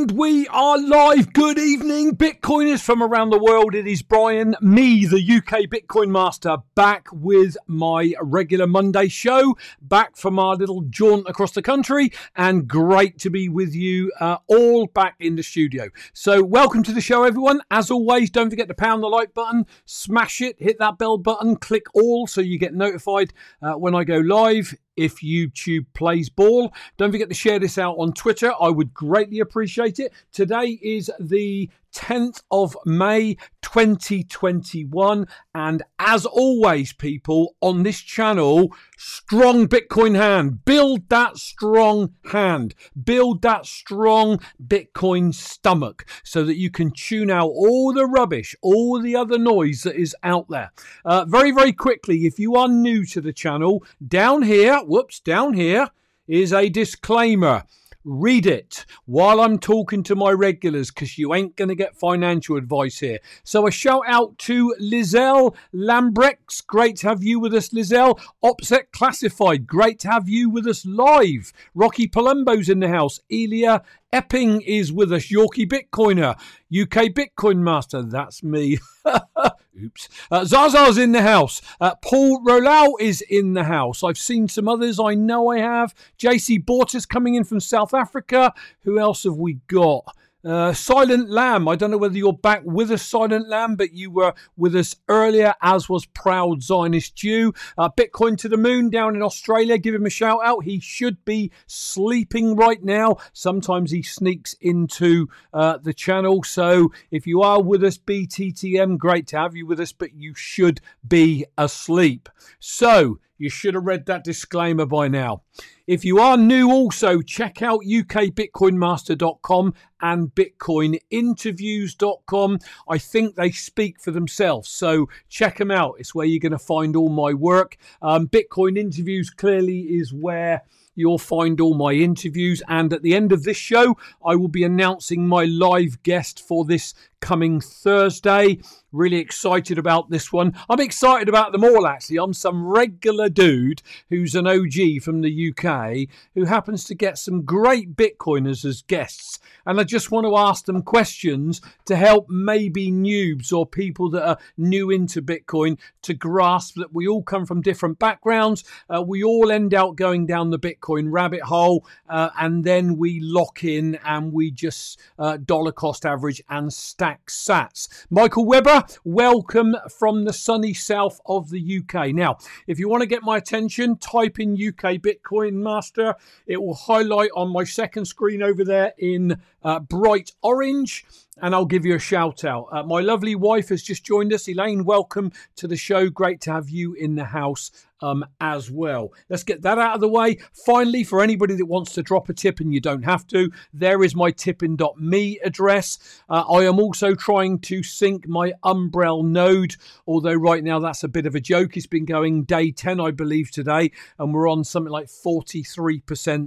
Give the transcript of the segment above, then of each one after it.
And we are live. Good evening, Bitcoiners from around the world. It is Brian, me, the UK Bitcoin Master, back with my regular Monday show, back from our little jaunt across the country, and great to be with you uh, all back in the studio. So, welcome to the show, everyone. As always, don't forget to pound the like button, smash it, hit that bell button, click all so you get notified uh, when I go live if YouTube plays ball. Don't forget to share this out on Twitter. I would greatly appreciate it. Today is the 10th of May 2021. And as always, people on this channel, strong Bitcoin hand. Build that strong hand. Build that strong Bitcoin stomach so that you can tune out all the rubbish, all the other noise that is out there. Uh, very, very quickly, if you are new to the channel, down here, whoops, down here is a disclaimer read it while I'm talking to my regulars because you ain't going to get financial advice here. So a shout out to Lizelle Lambrex. Great to have you with us, Lizelle. Opset Classified. Great to have you with us live. Rocky Palumbo's in the house. Elia Epping is with us. Yorkie Bitcoiner. UK Bitcoin Master. That's me. Oops. Uh, Zaza's in the house. Uh, Paul Rolau is in the house. I've seen some others. I know I have. JC Bortis coming in from South Africa. Who else have we got? Uh, Silent Lamb. I don't know whether you're back with us, Silent Lamb, but you were with us earlier, as was Proud Zionist Jew. Uh, Bitcoin to the Moon down in Australia. Give him a shout out. He should be sleeping right now. Sometimes he sneaks into uh, the channel. So if you are with us, BTTM, great to have you with us, but you should be asleep. So you should have read that disclaimer by now. If you are new, also check out ukbitcoinmaster.com and bitcoininterviews.com. I think they speak for themselves, so check them out. It's where you're going to find all my work. Um, Bitcoin interviews clearly is where You'll find all my interviews. And at the end of this show, I will be announcing my live guest for this coming Thursday. Really excited about this one. I'm excited about them all, actually. I'm some regular dude who's an OG from the UK who happens to get some great Bitcoiners as guests. And I just want to ask them questions to help maybe noobs or people that are new into Bitcoin to grasp that we all come from different backgrounds. Uh, we all end out going down the Bitcoin rabbit hole uh, and then we lock in and we just uh, dollar cost average and stack sats. Michael Weber, welcome from the sunny south of the UK. Now, if you want to get my attention, type in UK Bitcoin Master. It will highlight on my second screen over there in uh, bright orange and I'll give you a shout out. Uh, my lovely wife has just joined us. Elaine, welcome to the show. Great to have you in the house um, as well. Let's get that out of the way. Finally, for anybody that wants to drop a tip and you don't have to, there is my tippin.me address. Uh, I am also trying to sync my Umbrel node, although right now that's a bit of a joke. It's been going day 10, I believe, today, and we're on something like 43%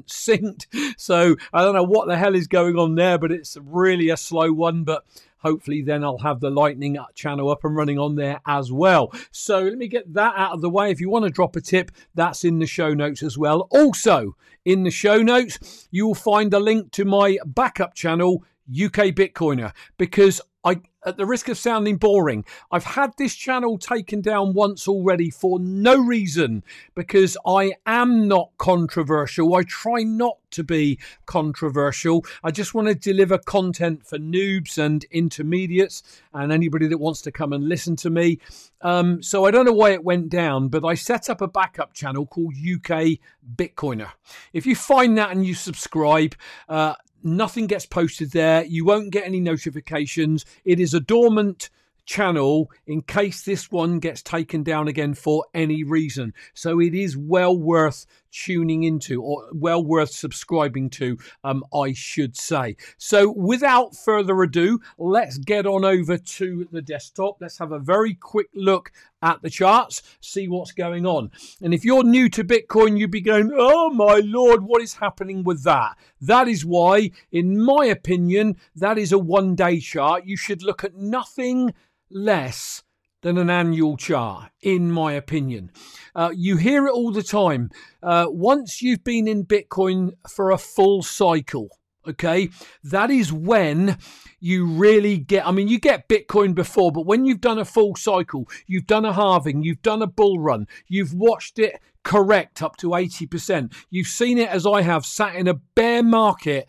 synced. So I don't know what the hell is going on there, but it's really a slow one. But hopefully then I'll have the Lightning channel up and running on there as well. So let me get that out of the way. If you want to drop a tip, that's in the show notes as well. Also, in the show notes, you will find a link to my backup channel, UK Bitcoiner, because I at the risk of sounding boring, I've had this channel taken down once already for no reason because I am not controversial. I try not to be controversial. I just want to deliver content for noobs and intermediates and anybody that wants to come and listen to me. Um, so I don't know why it went down, but I set up a backup channel called UK Bitcoiner. If you find that and you subscribe, uh, Nothing gets posted there. You won't get any notifications. It is a dormant channel in case this one gets taken down again for any reason. So it is well worth tuning into or well worth subscribing to, um, I should say. So without further ado, let's get on over to the desktop. Let's have a very quick look at the charts, see what's going on. And if you're new to Bitcoin, you'd be going, oh my lord, what is happening with that? That is why, in my opinion, that is a one day chart. You should look at nothing less than an annual chart, in my opinion. Uh, you hear it all the time. Uh, once you've been in Bitcoin for a full cycle, Okay. That is when you really get, I mean, you get Bitcoin before, but when you've done a full cycle, you've done a halving, you've done a bull run, you've watched it correct up to 80%, you've seen it as I have sat in a bear market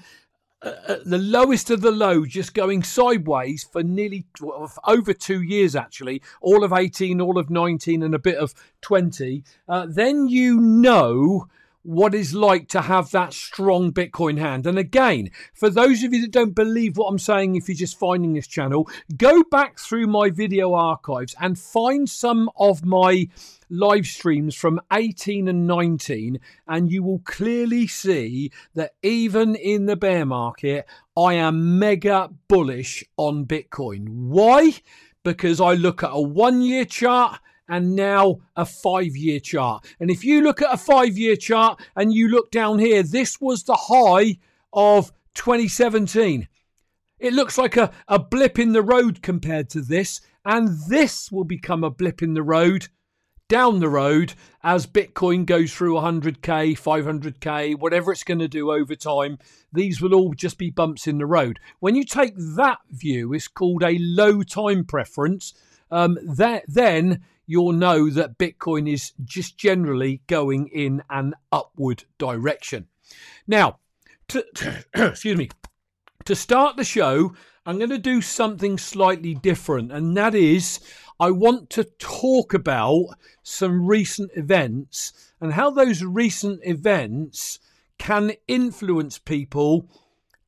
at the lowest of the low, just going sideways for nearly over two years, actually, all of 18, all of 19, and a bit of 20, uh, then you know what it's like to have that strong Bitcoin hand. And again, for those of you that don't believe what I'm saying, if you're just finding this channel, go back through my video archives and find some of my live streams from 18 and 19, and you will clearly see that even in the bear market, I am mega bullish on Bitcoin. Why? Because I look at a one year chart and now a five year chart. And if you look at a five year chart and you look down here, this was the high of 2017. It looks like a, a blip in the road compared to this, and this will become a blip in the road down the road as Bitcoin goes through 100k, 500k, whatever it's going to do over time. These will all just be bumps in the road. When you take that view, it's called a low time preference. Um, that, then you'll know that Bitcoin is just generally going in an upward direction. Now, to, excuse me, to start the show, I'm going to do something slightly different, and that is I want to talk about some recent events and how those recent events can influence people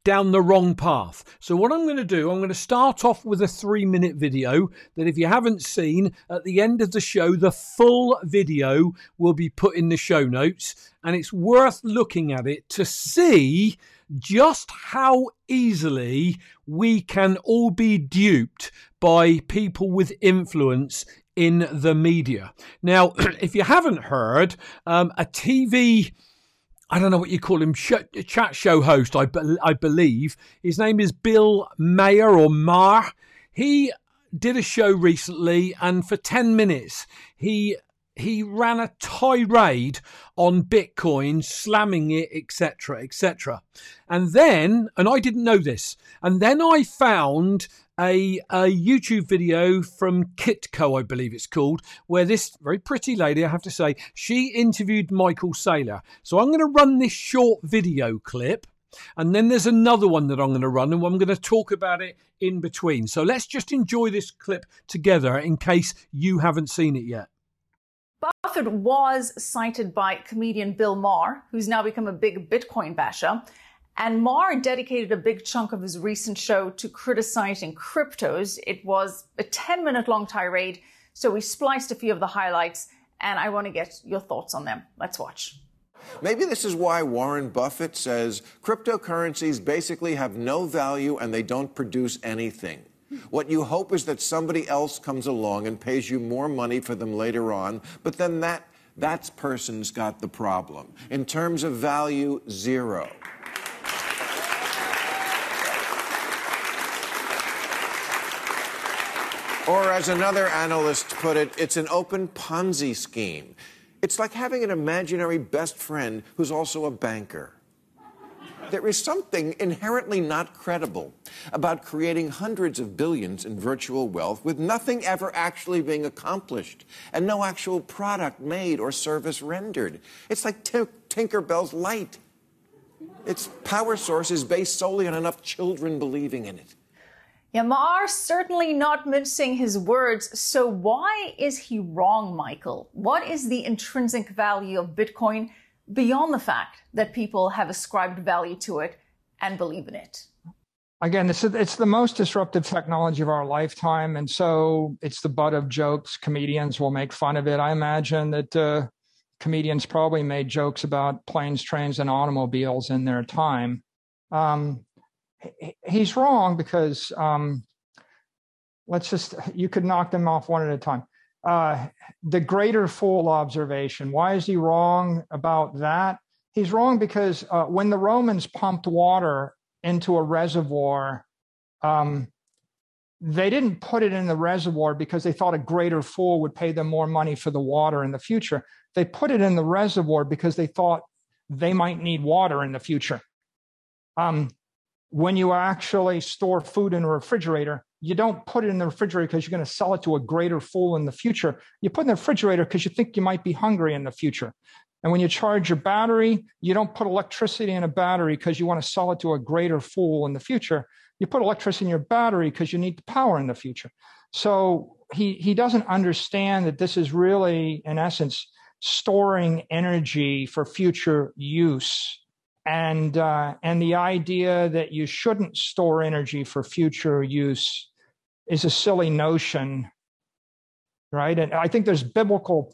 down the wrong path. So, what I'm going to do, I'm going to start off with a three minute video that if you haven't seen, at the end of the show, the full video will be put in the show notes. And it's worth looking at it to see just how easily we can all be duped by people with influence in the media. Now, if you haven't heard, um, a TV I don't know what you call him, chat show host, I, be- I believe. His name is Bill Mayer or Mar. He did a show recently, and for 10 minutes, he he ran a tirade on Bitcoin, slamming it, etc., etc. And then, and I didn't know this, and then I found a, a YouTube video from Kitco, I believe it's called, where this very pretty lady, I have to say, she interviewed Michael Saylor. So I'm going to run this short video clip. And then there's another one that I'm going to run, and I'm going to talk about it in between. So let's just enjoy this clip together in case you haven't seen it yet. Buffett was cited by comedian Bill Maher, who's now become a big Bitcoin basher. And Maher dedicated a big chunk of his recent show to criticizing cryptos. It was a 10 minute long tirade, so we spliced a few of the highlights, and I want to get your thoughts on them. Let's watch. Maybe this is why Warren Buffett says cryptocurrencies basically have no value and they don't produce anything. What you hope is that somebody else comes along and pays you more money for them later on, but then that that person's got the problem. In terms of value, zero. Or, as another analyst put it, it's an open Ponzi scheme. It's like having an imaginary best friend who's also a banker. There is something inherently not credible about creating hundreds of billions in virtual wealth with nothing ever actually being accomplished and no actual product made or service rendered. It's like Tinkerbell's light. Its power source is based solely on enough children believing in it. Yamar certainly not mincing his words. So why is he wrong, Michael? What is the intrinsic value of Bitcoin beyond the fact that people have ascribed value to it and believe in it? Again, it's, it's the most disruptive technology of our lifetime. And so it's the butt of jokes. Comedians will make fun of it. I imagine that uh, comedians probably made jokes about planes, trains, and automobiles in their time. Um, he's wrong because um, let's just you could knock them off one at a time. Uh, the greater fool observation. Why is he wrong about that? He's wrong because uh, when the Romans pumped water into a reservoir, um, they didn't put it in the reservoir because they thought a greater fool would pay them more money for the water in the future. They put it in the reservoir because they thought they might need water in the future. Um, when you actually store food in a refrigerator, you don't put it in the refrigerator because you're going to sell it to a greater fool in the future. You put it in the refrigerator because you think you might be hungry in the future. And when you charge your battery, you don't put electricity in a battery because you want to sell it to a greater fool in the future. You put electricity in your battery because you need the power in the future. So he, he doesn't understand that this is really, in essence, storing energy for future use and uh, and the idea that you shouldn't store energy for future use is a silly notion right? And i think there's biblical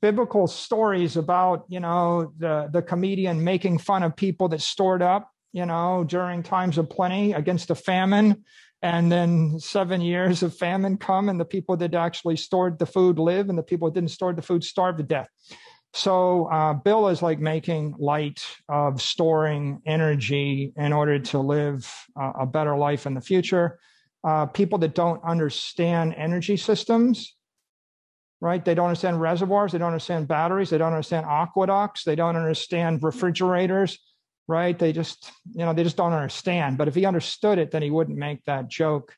biblical stories about you know the the comedian making fun of people that stored up you know during times of plenty against a famine and then seven years of famine come and the people that actually stored the food live and the people that didn't store the food starve to death so uh, Bill is like making light of storing energy in order to live uh, a better life in the future. Uh, people that don't understand energy systems, right? They don't understand reservoirs. They don't understand batteries. They don't understand aqueducts. They don't understand refrigerators, right? They just, you know, they just don't understand. But if he understood it, then he wouldn't make that joke.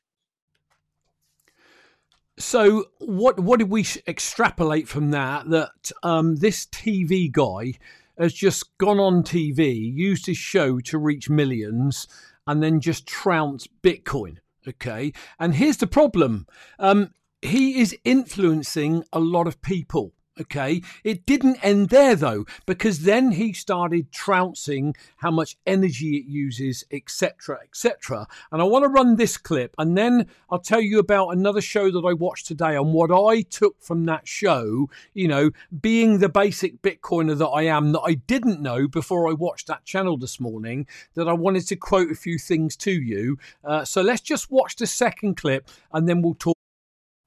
So what what did we extrapolate from that? That um, this TV guy has just gone on TV, used his show to reach millions, and then just trounced Bitcoin. Okay, and here's the problem: um, he is influencing a lot of people. Okay. It didn't end there though, because then he started trouncing how much energy it uses, etc., etc. And I want to run this clip and then I'll tell you about another show that I watched today and what I took from that show, you know, being the basic Bitcoiner that I am, that I didn't know before I watched that channel this morning, that I wanted to quote a few things to you. Uh, so let's just watch the second clip and then we'll talk.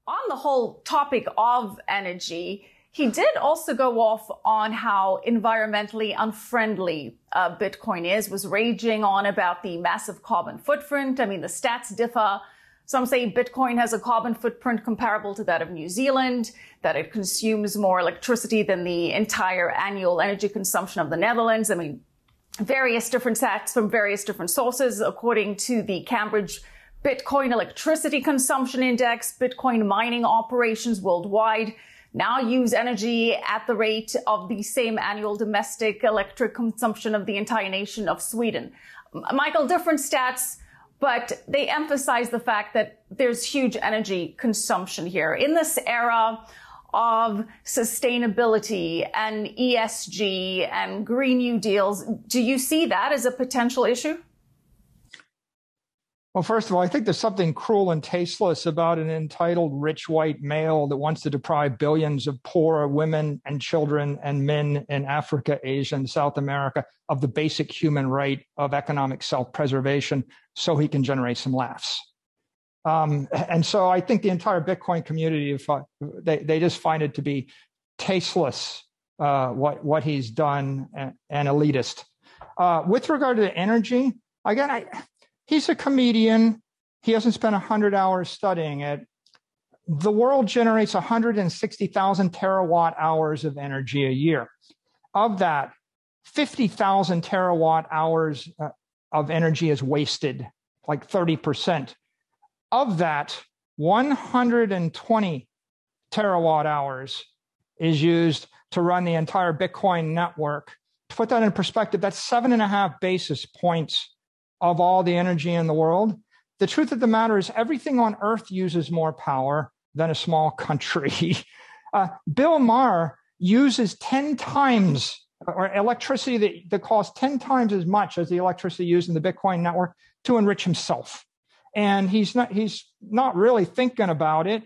On the whole topic of energy, he did also go off on how environmentally unfriendly uh, Bitcoin is, was raging on about the massive carbon footprint. I mean, the stats differ. Some say Bitcoin has a carbon footprint comparable to that of New Zealand, that it consumes more electricity than the entire annual energy consumption of the Netherlands. I mean, various different stats from various different sources. According to the Cambridge Bitcoin Electricity Consumption Index, Bitcoin mining operations worldwide now use energy at the rate of the same annual domestic electric consumption of the entire nation of Sweden. Michael, different stats, but they emphasize the fact that there's huge energy consumption here. In this era of sustainability and ESG and Green New Deals, do you see that as a potential issue? Well, first of all, I think there's something cruel and tasteless about an entitled rich white male that wants to deprive billions of poor women and children and men in Africa, Asia, and South America of the basic human right of economic self preservation so he can generate some laughs. Um, and so I think the entire Bitcoin community, they, they just find it to be tasteless uh, what, what he's done and, and elitist. Uh, with regard to energy, again, I, He's a comedian. He hasn't spent 100 hours studying it. The world generates 160,000 terawatt hours of energy a year. Of that, 50,000 terawatt hours uh, of energy is wasted, like 30%. Of that, 120 terawatt hours is used to run the entire Bitcoin network. To put that in perspective, that's seven and a half basis points of all the energy in the world. The truth of the matter is, everything on earth uses more power than a small country. Uh, Bill Maher uses 10 times or electricity that, that costs 10 times as much as the electricity used in the Bitcoin network to enrich himself. And he's not, he's not really thinking about it.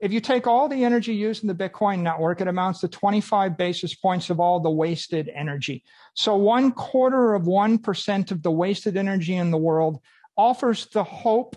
If you take all the energy used in the Bitcoin network, it amounts to 25 basis points of all the wasted energy. So one quarter of 1% of the wasted energy in the world offers the hope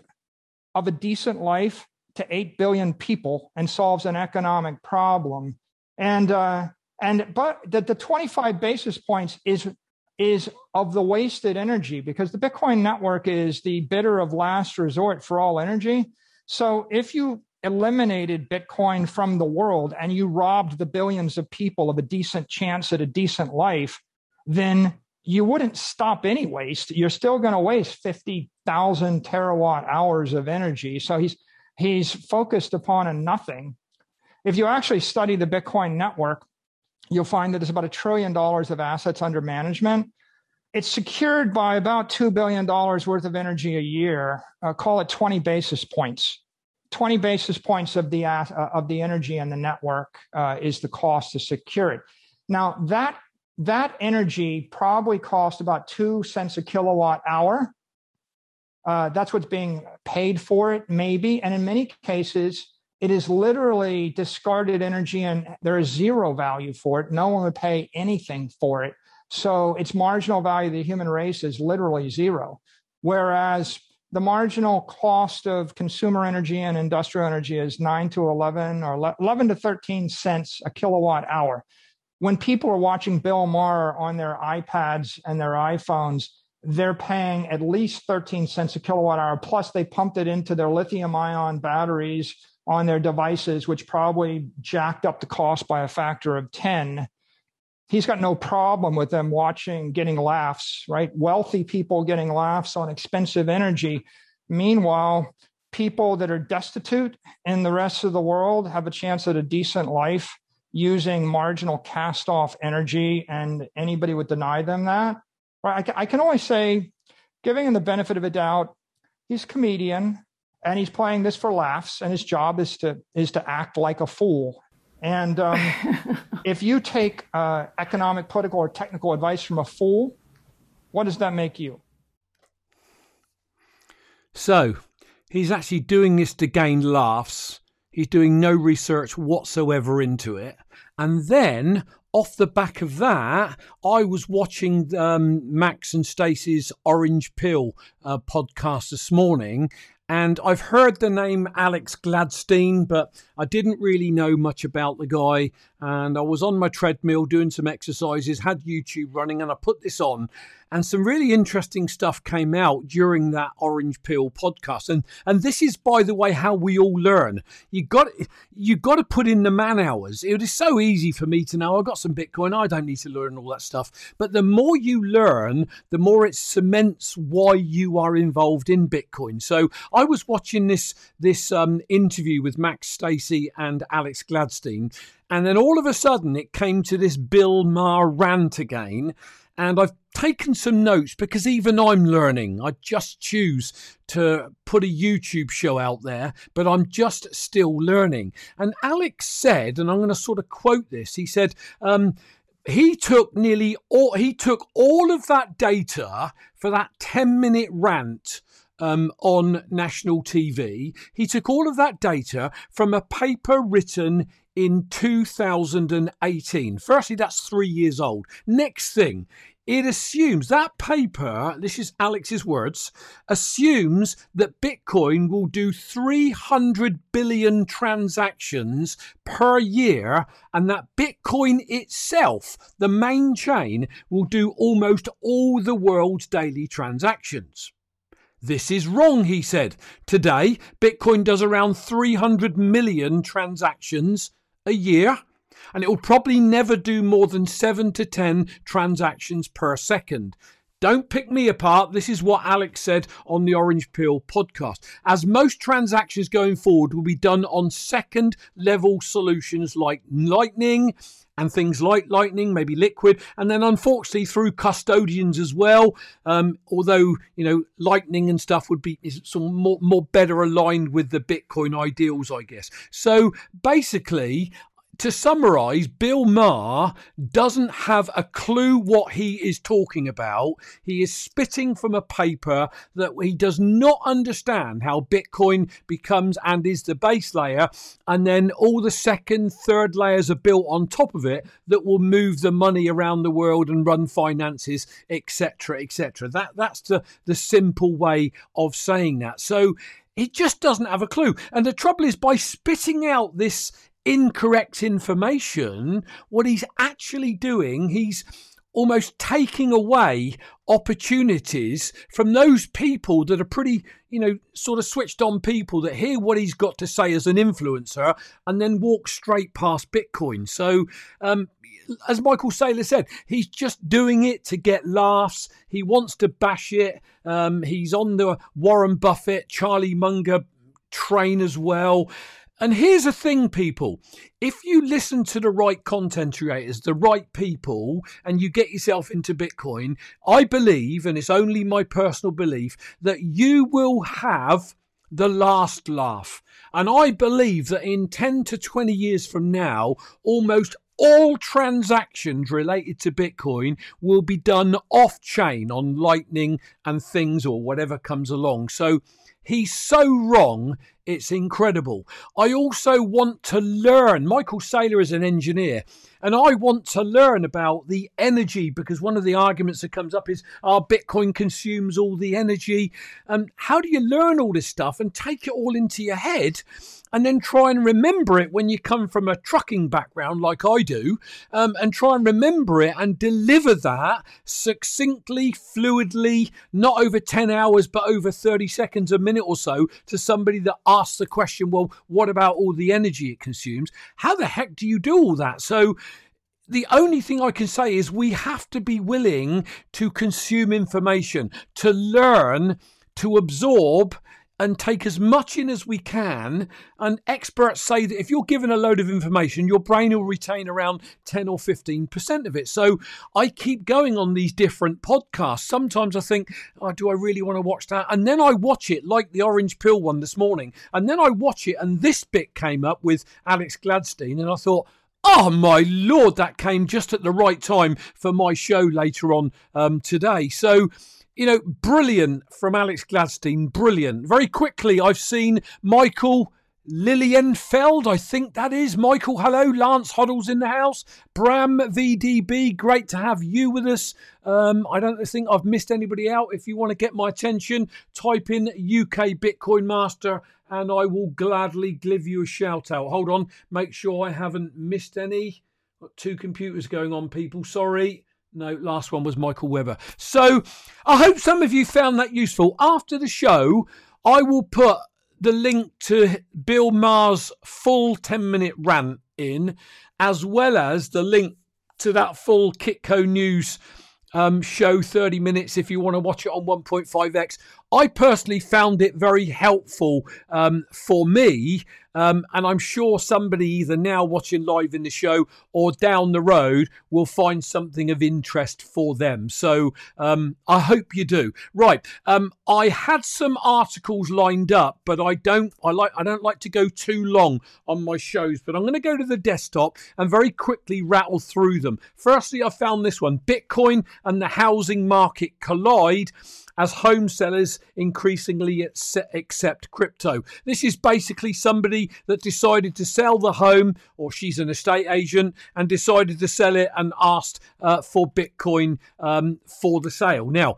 of a decent life to 8 billion people and solves an economic problem. And, uh, and, but the, the 25 basis points is, is of the wasted energy because the Bitcoin network is the bidder of last resort for all energy. So if you eliminated Bitcoin from the world and you robbed the billions of people of a decent chance at a decent life, then you wouldn't stop any waste. You're still going to waste 50,000 terawatt hours of energy. So he's he's focused upon a nothing. If you actually study the Bitcoin network, you'll find that there's about a trillion dollars of assets under management. It's secured by about $2 billion worth of energy a year. Uh, call it 20 basis points. 20 basis points of the, uh, of the energy in the network uh, is the cost to secure it. Now, that that energy probably cost about two cents a kilowatt hour. Uh, that's what's being paid for it, maybe. And in many cases, it is literally discarded energy and there is zero value for it. No one would pay anything for it. So its marginal value to the human race is literally zero. Whereas the marginal cost of consumer energy and industrial energy is 9 to 11 or 11 to 13 cents a kilowatt hour when people are watching Bill Maher on their iPads and their iPhones, they're paying at least 13 cents a kilowatt hour. Plus, they pumped it into their lithium ion batteries on their devices, which probably jacked up the cost by a factor of 10. He's got no problem with them watching, getting laughs, right? Wealthy people getting laughs on expensive energy. Meanwhile, people that are destitute in the rest of the world have a chance at a decent life using marginal cast off energy, and anybody would deny them that. Right? I, can only say, giving him the benefit of a doubt, he's a comedian and he's playing this for laughs, and his job is to is to act like a fool. And um, if you take uh, economic, political, or technical advice from a fool, what does that make you? So he's actually doing this to gain laughs. He's doing no research whatsoever into it. And then off the back of that, I was watching um, Max and Stacey's Orange Pill uh, podcast this morning, and I've heard the name Alex Gladstein, but I didn't really know much about the guy. And I was on my treadmill doing some exercises, had YouTube running, and I put this on. And some really interesting stuff came out during that Orange Pill podcast. And and this is, by the way, how we all learn. You got you got to put in the man hours. It is so easy for me to know I've got some Bitcoin. I don't need to learn all that stuff. But the more you learn, the more it cements why you are involved in Bitcoin. So I was watching this this um, interview with Max Stacey and Alex Gladstein, and then all of a sudden it came to this Bill Maher rant again. And I've taken some notes because even I'm learning. I just choose to put a YouTube show out there, but I'm just still learning. And Alex said, and I'm going to sort of quote this he said, um, he took nearly all he took all of that data for that 10 minute rant um, on national TV. He took all of that data from a paper written in 2018. Firstly, that's three years old. Next thing, it assumes that paper, this is Alex's words, assumes that Bitcoin will do 300 billion transactions per year and that Bitcoin itself, the main chain, will do almost all the world's daily transactions. This is wrong, he said. Today, Bitcoin does around 300 million transactions a year, and it will probably never do more than 7 to 10 transactions per second. Don't pick me apart. This is what Alex said on the Orange Pill podcast. As most transactions going forward will be done on second level solutions like Lightning, and things like Lightning, maybe Liquid, and then unfortunately through custodians as well. Um, although you know Lightning and stuff would be some more more better aligned with the Bitcoin ideals, I guess. So basically, to summarize, Bill Maher doesn't have a clue what he is talking about. He is spitting from a paper that he does not understand how Bitcoin becomes and is the base layer, and then all the second, third layers are built on top of it that will move the money around the world and run finances, etc., etc. That that's the the simple way of saying that. So he just doesn't have a clue. And the trouble is, by spitting out this incorrect information, what he's actually doing, he's almost taking away opportunities from those people that are pretty, you know, sort of switched on people that hear what he's got to say as an influencer and then walk straight past Bitcoin. So, um, as Michael Saylor said, he's just doing it to get laughs. He wants to bash it. Um, he's on the Warren Buffett, Charlie Munger train as well. And here's the thing, people if you listen to the right content creators, the right people, and you get yourself into Bitcoin, I believe, and it's only my personal belief, that you will have the last laugh. And I believe that in 10 to 20 years from now, almost all transactions related to Bitcoin will be done off chain on Lightning and things or whatever comes along. So he's so wrong it's incredible. I also want to learn. Michael Saylor is an engineer, and I want to learn about the energy because one of the arguments that comes up is our oh, Bitcoin consumes all the energy. And um, how do you learn all this stuff and take it all into your head and then try and remember it when you come from a trucking background like I do, um, and try and remember it and deliver that succinctly, fluidly, not over 10 hours, but over 30 seconds, a minute or so to somebody that asks the question, well, what about all the energy it consumes? How the heck do you do all that? So, the only thing I can say is we have to be willing to consume information, to learn, to absorb, and take as much in as we can. And experts say that if you're given a load of information, your brain will retain around 10 or 15% of it. So I keep going on these different podcasts. Sometimes I think, oh, do I really want to watch that? And then I watch it, like the Orange Pill one this morning. And then I watch it, and this bit came up with Alex Gladstein. And I thought, Oh my lord, that came just at the right time for my show later on um, today. So you know, brilliant from Alex Gladstein. Brilliant. Very quickly, I've seen Michael Lilienfeld, I think that is. Michael, hello. Lance Hoddle's in the house. Bram VDB, great to have you with us. Um, I don't think I've missed anybody out. If you want to get my attention, type in UK Bitcoin Master and I will gladly give you a shout out. Hold on, make sure I haven't missed any. Got two computers going on, people. Sorry. No, last one was Michael Webber. So I hope some of you found that useful. After the show, I will put the link to Bill Maher's full 10 minute rant in, as well as the link to that full Kitco News um, show 30 minutes if you want to watch it on 1.5x. I personally found it very helpful um, for me um, and I'm sure somebody either now watching live in the show or down the road will find something of interest for them. So um, I hope you do. Right. Um, I had some articles lined up, but I don't. I like. I don't like to go too long on my shows. But I'm going to go to the desktop and very quickly rattle through them. Firstly, I found this one: Bitcoin and the housing market collide as home sellers increasingly accept crypto. This is basically somebody that decided to sell the home, or she's an estate agent, and decided to sell it and asked uh, for Bitcoin um, for the sale. Now,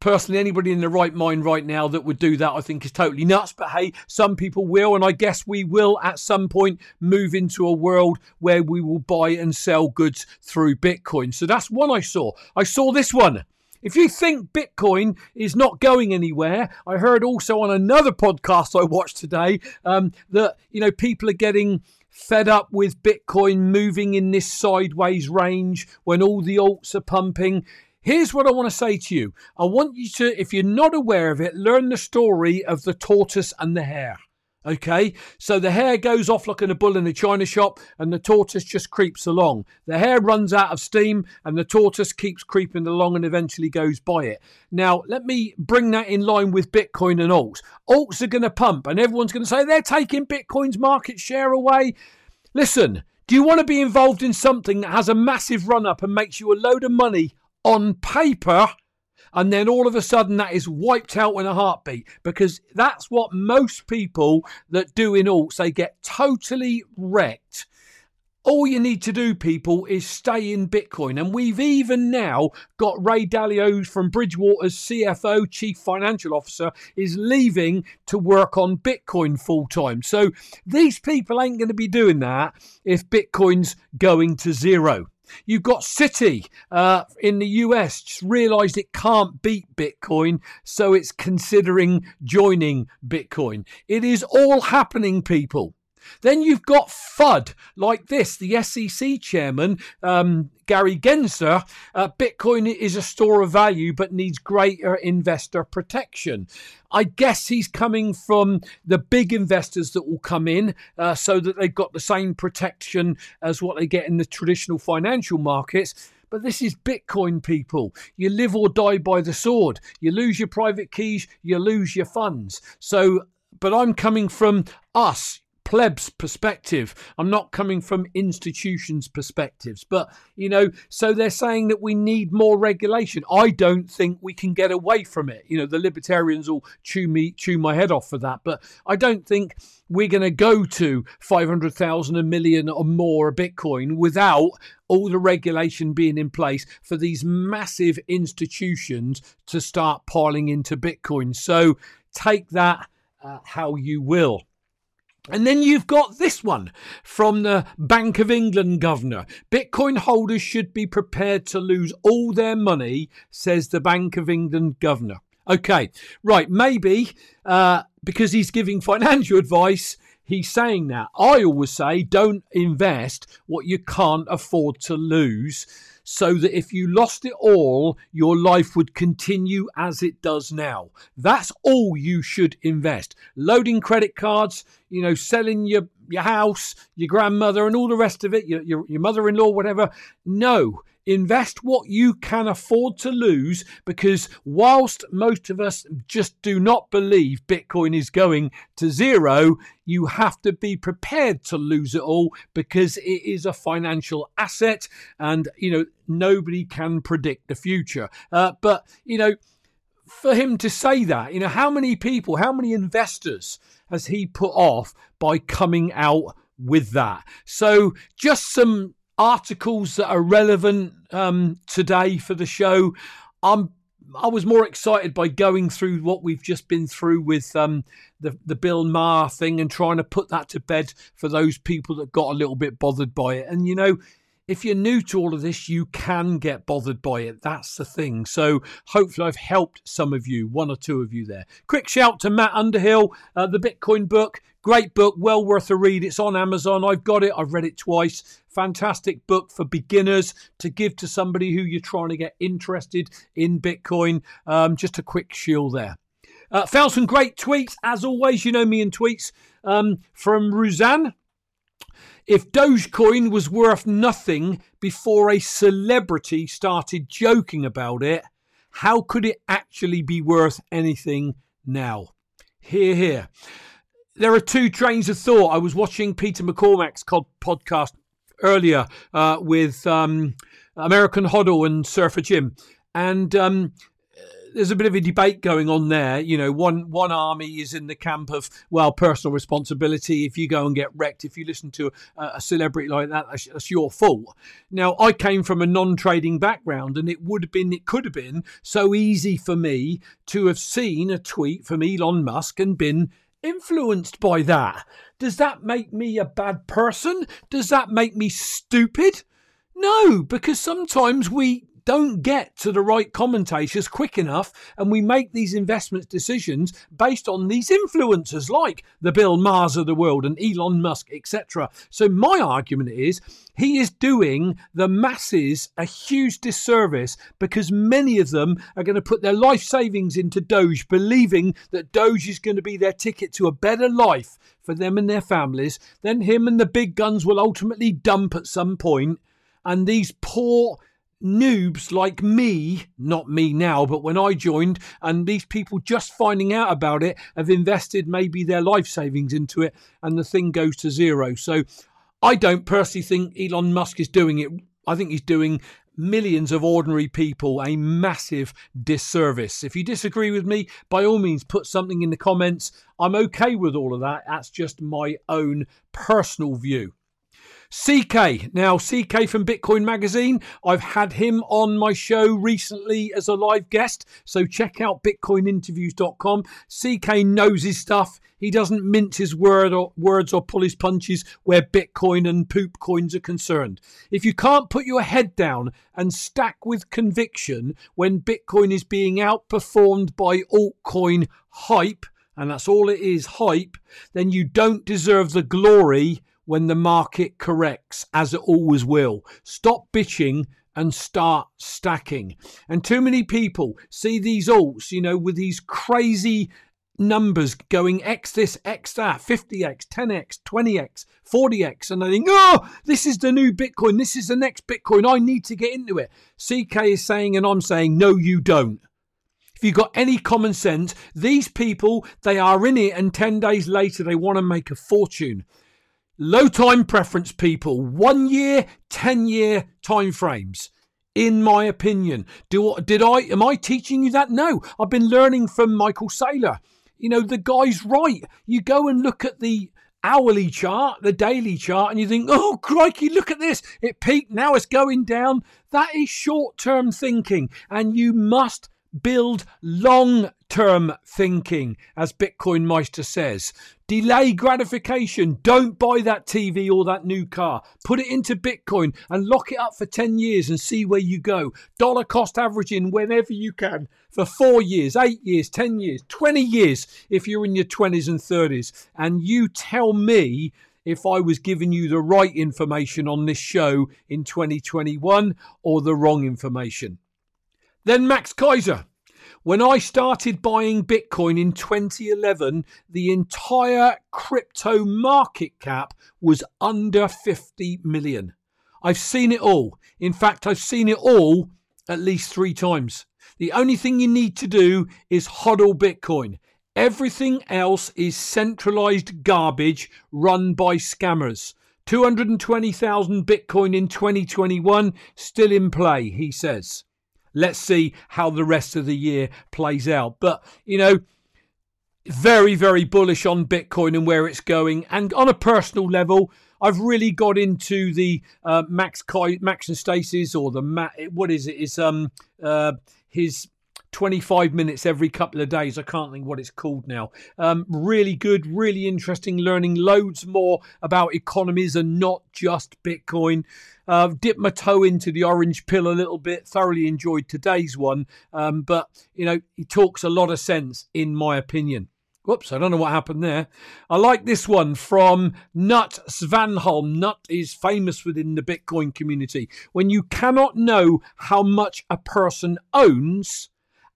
personally, anybody in the right mind right now that would do that, I think is totally nuts. But hey, some people will, and I guess we will at some point move into a world where we will buy and sell goods through Bitcoin. So that's one I saw. I saw this one. If you think Bitcoin is not going anywhere, I heard also on another podcast I watched today um, that you know people are getting fed up with Bitcoin moving in this sideways range when all the alts are pumping. Here's what I want to say to you. I want you to, if you're not aware of it, learn the story of the tortoise and the hare. Okay, so the hare goes off like a bull in a china shop, and the tortoise just creeps along. The hare runs out of steam, and the tortoise keeps creeping along and eventually goes by it. Now, let me bring that in line with Bitcoin and alts. Alts are going to pump, and everyone's going to say they're taking Bitcoin's market share away. Listen, do you want to be involved in something that has a massive run up and makes you a load of money on paper? And then all of a sudden that is wiped out in a heartbeat because that's what most people that do in alts they get totally wrecked all you need to do, people, is stay in Bitcoin. And we've even now got Ray Dalio from Bridgewater's CFO, Chief Financial Officer, is leaving to work on Bitcoin full time. So these people ain't going to be doing that if Bitcoin's going to zero. You've got Citi uh, in the US just realized it can't beat Bitcoin, so it's considering joining Bitcoin. It is all happening, people. Then you've got FUD like this. The SEC chairman, um, Gary Gensler, uh, Bitcoin is a store of value but needs greater investor protection. I guess he's coming from the big investors that will come in uh, so that they've got the same protection as what they get in the traditional financial markets. But this is Bitcoin, people. You live or die by the sword. You lose your private keys, you lose your funds. So, but I'm coming from us, plebs perspective. I'm not coming from institutions' perspectives. But, you know, so they're saying that we need more regulation. I don't think we can get away from it. You know, the libertarians will chew me chew my head off for that. But I don't think we're going to go to 500,000, a million or more a Bitcoin without all the regulation being in place for these massive institutions to start piling into Bitcoin. So take that uh, how you will. And then you've got this one from the Bank of England governor. Bitcoin holders should be prepared to lose all their money, says the Bank of England governor. Okay, right, maybe uh, because he's giving financial advice, he's saying that. I always say don't invest what you can't afford to lose so that if you lost it all, your life would continue as it does now. That's all you should invest. Loading credit cards, you know, selling your, your house, your grandmother, and all the rest of it, your, your, your mother in law, whatever. No, invest what you can afford to lose because whilst most of us just do not believe Bitcoin is going to zero, you have to be prepared to lose it all because it is a financial asset and, you know, nobody can predict the future. Uh, but, you know, for him to say that, you know, how many people, how many investors has he put off by coming out with that? So just some articles that are relevant um, today for the show. I'm I was more excited by going through what we've just been through with um, the the Bill Maher thing and trying to put that to bed for those people that got a little bit bothered by it. And you know, if you're new to all of this, you can get bothered by it. That's the thing. So hopefully, I've helped some of you, one or two of you there. Quick shout to Matt Underhill, uh, the Bitcoin book. Great book, well worth a read. It's on Amazon. I've got it. I've read it twice. Fantastic book for beginners to give to somebody who you're trying to get interested in Bitcoin. Um, just a quick shield there. Uh, found some great tweets, as always. You know me in tweets um, from Ruzanne. If Dogecoin was worth nothing before a celebrity started joking about it, how could it actually be worth anything now? Here, here. There are two trains of thought. I was watching Peter McCormack's podcast earlier uh, with um, American Hodl and Surfer Jim, and um, there's a bit of a debate going on there. You know, one one army is in the camp of well, personal responsibility. If you go and get wrecked, if you listen to a, a celebrity like that, that's, that's, your fault. Now, I came from a non-trading background, and it would have been, it could have been so easy for me to have seen a tweet from Elon Musk and been influenced by that. Does that make me a bad person? Does that make me stupid? No, because sometimes we don't get to the right commentators quick enough and we make these investment decisions based on these influencers like the Bill Mahers of the world and Elon Musk, etc. So my argument is he is doing the masses a huge disservice because many of them are going to put their life savings into Doge, believing that Doge is going to be their ticket to a better life for them and their families. Then him and the big guns will ultimately dump at some point, and these poor noobs like me, not me now, but when I joined, and these people just finding out about it have invested maybe their life savings into it, and the thing goes to zero. So I don't personally think Elon Musk is doing it. I think he's doing millions of ordinary people a massive disservice. If you disagree with me, by all means, put something in the comments. I'm okay with all of that. That's just my own personal view. CK. Now, CK from Bitcoin Magazine, I've had him on my show recently as a live guest, so check out bitcoininterviews.com. CK knows his stuff. He doesn't mince his word or, words or pull his punches where Bitcoin and poop coins are concerned. If you can't put your head down and stack with conviction when Bitcoin is being outperformed by altcoin hype, and that's all it is hype, then you don't deserve the glory when the market corrects, as it always will. Stop bitching and start stacking. And too many people see these alts, you know, with these crazy numbers going X this, X that, 50X, 10X, 20X, 40X, and they think, oh, this is the new Bitcoin. This is the next Bitcoin. I need to get into it. CK is saying, and I'm saying, no, you don't. If you've got any common sense, these people, they are in it, and 10 days later, they want to make a fortune. Low time preference people, one year, 10 year time frames. In my opinion, do did I am I teaching you that? No, I've been learning from Michael Saylor. You know the guy's right. You go and look at the hourly chart, the daily chart, and you think, oh crikey, look at this! It peaked, now it's going down. That is short term thinking, and you must build long term thinking, as Bitcoin Meister says. Delay gratification. Don't buy that TV or that new car. Put it into Bitcoin and lock it up for 10 years and see where you go. Dollar cost averaging whenever you can for four years, eight years, 10 years, 20 years if you're in your 20s and 30s. And you tell me if I was giving you the right information on this show in 2021 or the wrong information. Then Max Keiser. When I started buying Bitcoin in 2011, the entire crypto market cap was under 50 million. I've seen it all. In fact, I've seen it all at least three times. The only thing you need to do is hodl Bitcoin. Everything else is centralized garbage run by scammers. 220,000 Bitcoin in 2021, still in play, he says. Let's see how the rest of the year plays out. But, you know, very, very bullish on Bitcoin and where it's going. And on a personal level, I've really got into the uh, Max Max and Stasis or the Ma- what is it? Is um uh his 25 minutes every couple of days. I can't think what it's called now. Um, really good, really interesting, learning loads more about economies and not just Bitcoin. Uh, dipped my toe into the orange pill a little bit. Thoroughly enjoyed today's one. Um, but, you know, he talks a lot of sense, in my opinion. Whoops, I don't know what happened there. I like this one from Knut Svanholm. Knut is famous within the Bitcoin community. When you cannot know how much a person owns,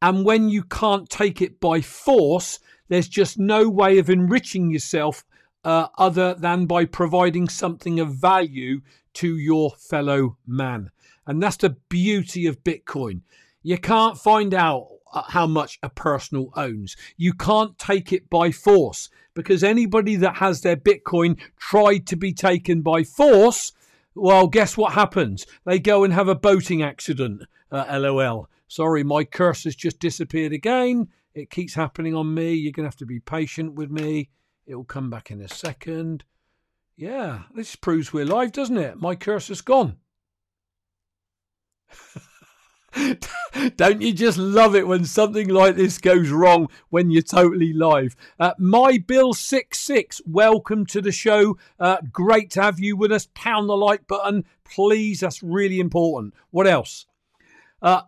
and when you can't take it by force, there's just no way of enriching yourself uh, other than by providing something of value to your fellow man. And that's the beauty of Bitcoin. You can't find out uh, how much a person owns. You can't take it by force because anybody that has their Bitcoin tried to be taken by force, well, guess what happens? They go and have a boating accident. Uh, LOL. Sorry, my curse has just disappeared again. It keeps happening on me. You're going to have to be patient with me. It will come back in a second. Yeah, this proves we're live, doesn't it? My cursor's gone. Don't you just love it when something like this goes wrong when you're totally live? Uh, my Bill six six, welcome to the show. Uh, great to have you with us. Pound the like button, please. That's really important. What else? Uh,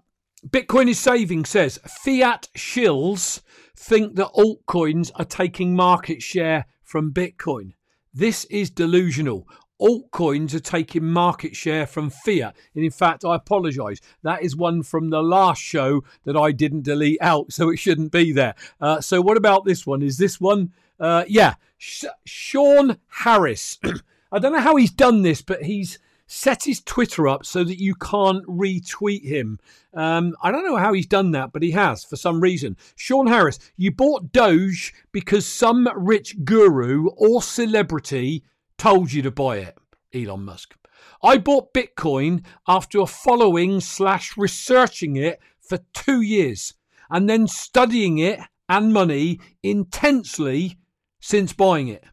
Bitcoin is saving says fiat shills think that altcoins are taking market share from Bitcoin. This is delusional. Altcoins are taking market share from fiat. And in fact, I apologize. That is one from the last show that I didn't delete out, so it shouldn't be there. Uh, so, what about this one? Is this one? Uh, yeah, Sh- Sean Harris. I don't know how he's done this, but he's set his Twitter up so that you can't retweet him. Um, I don't know how he's done that, but he has for some reason. Sean Harris, you bought Doge because some rich guru or celebrity told you to buy it. Elon Musk. I bought Bitcoin after following slash researching it for two years and then studying it and money intensely since buying it.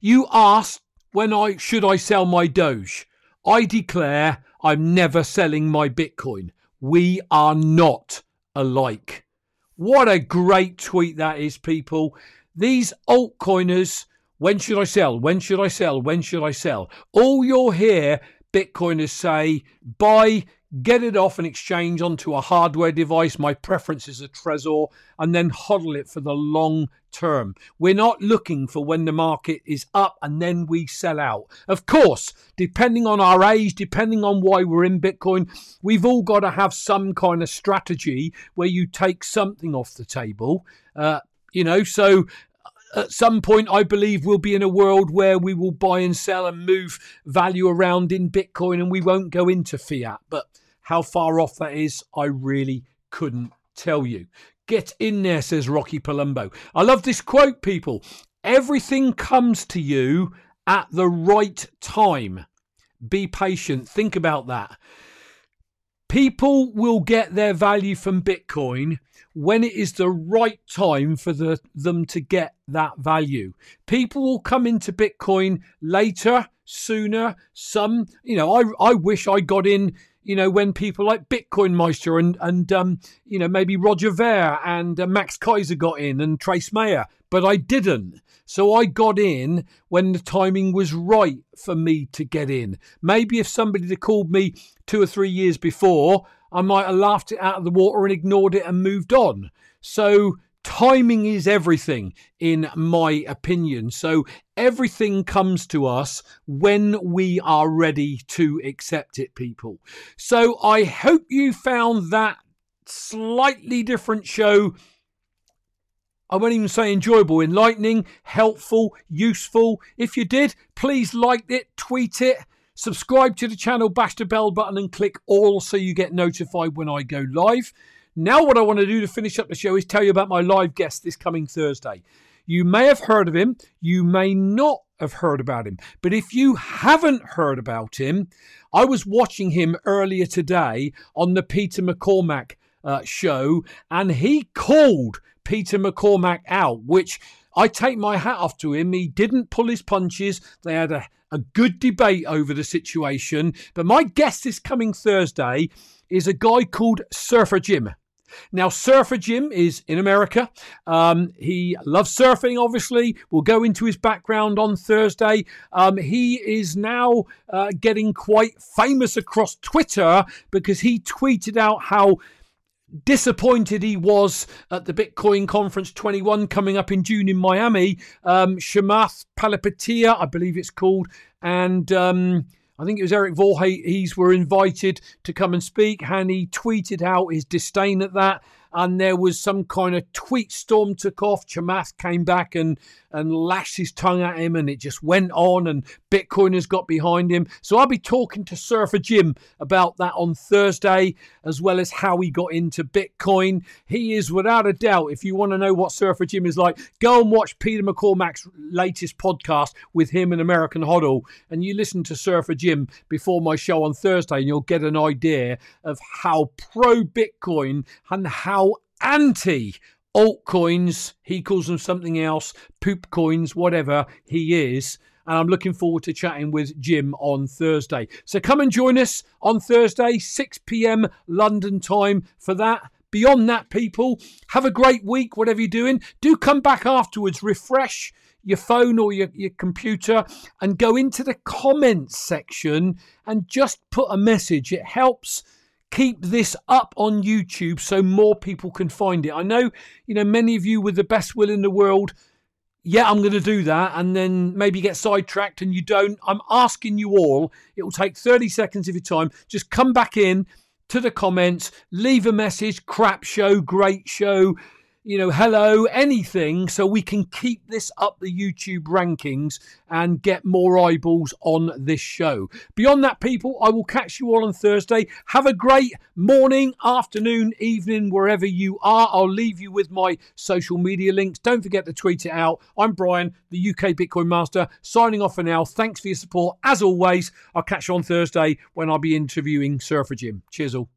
You asked when I should I sell my Doge. I declare I'm never selling my Bitcoin. We are not alike. What a great tweet that is, people. These altcoiners, when should I sell? When should I sell? When should I sell? All you'll hear Bitcoiners say, buy, get it off and exchange onto a hardware device. My preference is a Trezor, and then hodl it for the long term. We're not looking for when the market is up and then we sell out. Of course, depending on our age, depending on why we're in Bitcoin, we've all got to have some kind of strategy where you take something off the table. Uh, you know, so at some point, I believe we'll be in a world where we will buy and sell and move value around in Bitcoin and we won't go into fiat. But how far off that is, I really couldn't tell you. Get in there, says Rocky Palumbo. I love this quote, people. Everything comes to you at the right time. Be patient. Think about that. People will get their value from Bitcoin when it is the right time for the, them to get that value. People will come into Bitcoin later, sooner. Some, you know, I, I wish I got in you know, when people like Bitcoin Meister and and um, you know maybe Roger Ver and uh, Max Keiser got in and Trace Mayer, but I didn't. So I got in when the timing was right for me to get in. Maybe if somebody had called me two or three years before, I might have laughed it out of the water and ignored it and moved on. So timing is everything, in my opinion. So everything comes to us when we are ready to accept it, people. So I hope you found that slightly different show. I won't even say enjoyable, enlightening, helpful, useful. If you did, please like it, tweet it, subscribe to the channel, bash the bell button, and click all so you get notified when I go live. Now, what I want to do to finish up the show is tell you about my live guest this coming Thursday. You may have heard of him, you may not have heard about him, but if you haven't heard about him, I was watching him earlier today on the Peter McCormack uh, show, and he called Peter McCormack out, which I take my hat off to him. He didn't pull his punches. They had a, a good debate over the situation. But my guest this coming Thursday is a guy called Surfer Jim. Now, Surfer Jim is in America. Um, he loves surfing, obviously. We'll go into his background on Thursday. Um, he is now uh, getting quite famous across Twitter because he tweeted out how disappointed he was at the Bitcoin Conference 21 coming up in June in Miami. Um, Chamath Palihapitiya, I believe it's called, and um, I think it was Eric Voorhees were invited to come and speak, and he tweeted out his disdain at that and there was some kind of tweet storm took off. Chamath came back and and lashed his tongue at him, and it just went on. And Bitcoiners got behind him. So I'll be talking to Surfer Jim about that on Thursday, as well as how he got into Bitcoin. He is without a doubt. If you want to know what Surfer Jim is like, go and watch Peter McCormack's latest podcast with him and American Hodl, and you listen to Surfer Jim before my show on Thursday, and you'll get an idea of how pro Bitcoin and how anti altcoins. He calls them something else, poop coins, whatever he is. And I'm looking forward to chatting with Jim on Thursday. So come and join us on Thursday, 6 p.m. London time for that. Beyond that, people, have a great week, whatever you're doing. Do come back afterwards, refresh your phone or your, your computer and go into the comments section and just put a message. It helps keep this up on YouTube so more people can find it. I know, you know, many of you with the best will in the world, yeah, I'm going to do that, and then maybe get sidetracked and you don't. I'm asking you all, it will take 30 seconds of your time. Just come back in to the comments, leave a message, crap show, great show you know, hello, anything, so we can keep this up the YouTube rankings and get more eyeballs on this show. Beyond that, people, I will catch you all on Thursday. Have a great morning, afternoon, evening, wherever you are. I'll leave you with my social media links. Don't forget to tweet it out. I'm Brian, the UK Bitcoin Master, signing off for now. Thanks for your support. As always, I'll catch you on Thursday when I'll be interviewing Surfer Jim. Cheers all.